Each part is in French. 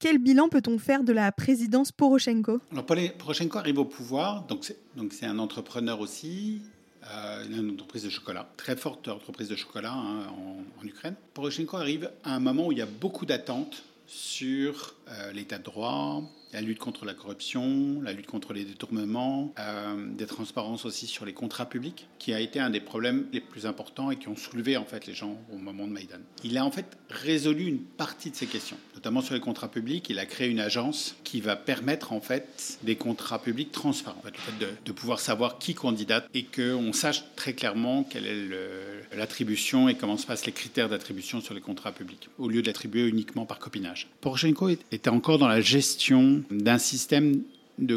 Quel bilan peut-on faire de la présidence Poroshenko? Alors Poroshenko arrive au pouvoir, donc c'est un entrepreneur aussi. Euh, une entreprise de chocolat, très forte entreprise de chocolat hein, en, en, Ukraine. Poroshenko arrive à un moment où il y a beaucoup d'attentes sur euh, l'état de droit, la lutte contre la corruption, la lutte contre les détournements, euh, des transparences aussi sur les contrats publics, qui a été un des problèmes les plus importants et qui ont soulevé en fait les gens au moment de Maïdan. Il a en fait résolu une partie de ces questions, notamment sur les contrats publics. Il a créé une agence qui va permettre en fait des contrats publics transparents, le fait de, pouvoir savoir qui candidate et qu'on sache très clairement quelle est l'attribution et comment se passent les critères d'attribution sur les contrats publics, au lieu de l'attribuer uniquement par copinage. Poroshenko était encore dans la gestion d'un système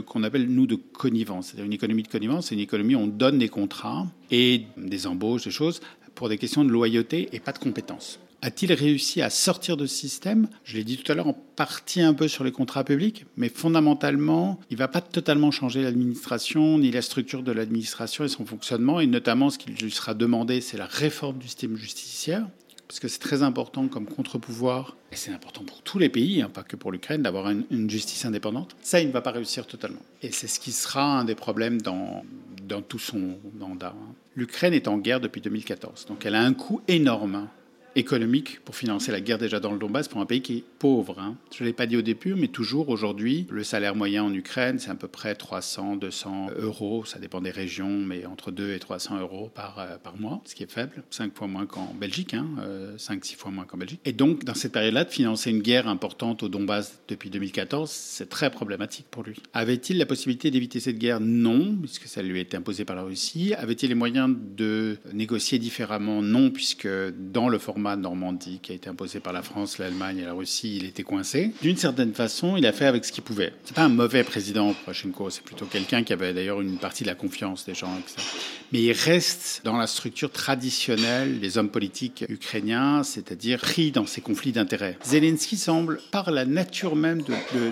qu'on appelle nous de connivence, c'est-à-dire une économie de connivence, c'est une économie où on donne des contrats et des embauches, des choses pour des questions de loyauté et pas de compétences. A-t-il réussi à sortir de ce système? Je l'ai dit tout à l'heure, en partie un peu sur les contrats publics, mais fondamentalement, il ne va pas totalement changer l'administration, ni la structure de l'administration et son fonctionnement, et notamment ce qu'il lui sera demandé, c'est la réforme du système justiciaire parce que c'est très important comme contre-pouvoir, et c'est important pour tous les pays, hein, pas que pour l'Ukraine, d'avoir une, une, justice indépendante. Ça, il ne va pas réussir totalement. Et c'est ce qui sera un des problèmes dans, dans tout son mandat. Hein. L'Ukraine est en guerre depuis 2014, donc elle a un coût énorme économique pour financer la guerre déjà dans le Donbass pour un pays qui est pauvre. Hein. Je ne l'ai pas dit au début, mais toujours aujourd'hui, le salaire moyen en Ukraine, c'est à peu près 300, 200 euros. Ça dépend des régions, mais entre 2 et 300 euros par, euh, par mois, ce qui est faible. 5 fois moins qu'en Belgique, hein, euh, 5-6 fois moins qu'en Belgique. Et donc, dans cette période-là, de financer une guerre importante au Donbass depuis 2014, c'est très problématique pour lui. Avait-il la possibilité d'éviter cette guerre? Non, puisque ça lui a été imposé par la Russie. Avait-il les moyens de négocier différemment? Non, puisque dans le format Normandie qui a été imposé par la France, l'Allemagne et la Russie, il était coincé. D'une certaine façon, il a fait avec ce qu'il pouvait. C'est pas un mauvais président, Poroshenko, c'est plutôt quelqu'un qui avait d'ailleurs une partie de la confiance des gens, etc. Mais il reste dans la structure traditionnelle des hommes politiques ukrainiens, c'est-à-dire pris dans ces conflits d'intérêts. Zelensky semble, par la nature même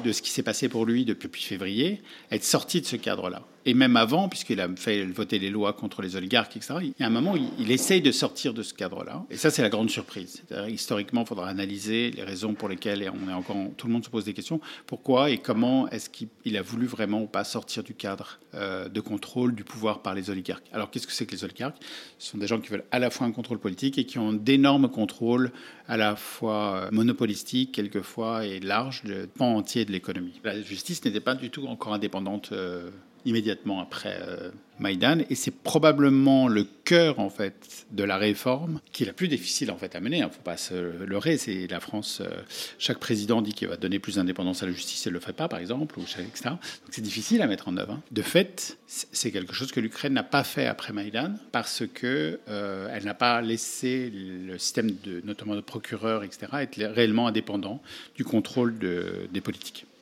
de ce qui s'est passé pour lui depuis février, être sorti de ce cadre-là et même avant, puisqu'il a fait voter les lois contre les oligarques, etc., il y a un moment où il, essaye de sortir de ce cadre-là. Et ça, c'est la grande surprise. Historiquement, il faudra analyser les raisons pour lesquelles, et on est encore, tout le monde se pose des questions, pourquoi et comment est-ce qu'il a voulu vraiment ou pas sortir du cadre euh, de contrôle du pouvoir par les oligarques. Alors, qu'est-ce que c'est que les oligarques? Ce sont des gens qui veulent à la fois un contrôle politique et qui ont d'énormes contrôles à la fois monopolistiques, quelquefois, et larges, de pan entier de l'économie. La justice n'était pas du tout encore indépendante. Euh, immédiatement après euh, Maïdan et c'est probablement le cœur en fait de la réforme qui est la plus difficile en fait à mener. Il hein, ne faut pas se leurrer. C'est la France. Euh, chaque président dit qu'il va donner plus d'indépendance à la justice et ne le fait pas, par exemple, ou etc. Donc c'est difficile à mettre en œuvre. Hein. De fait, c'est quelque chose que l'Ukraine n'a pas fait après Maïdan parce que euh, elle n'a pas laissé le système de notamment de procureurs, etc. être réellement indépendant du contrôle de, des politiques.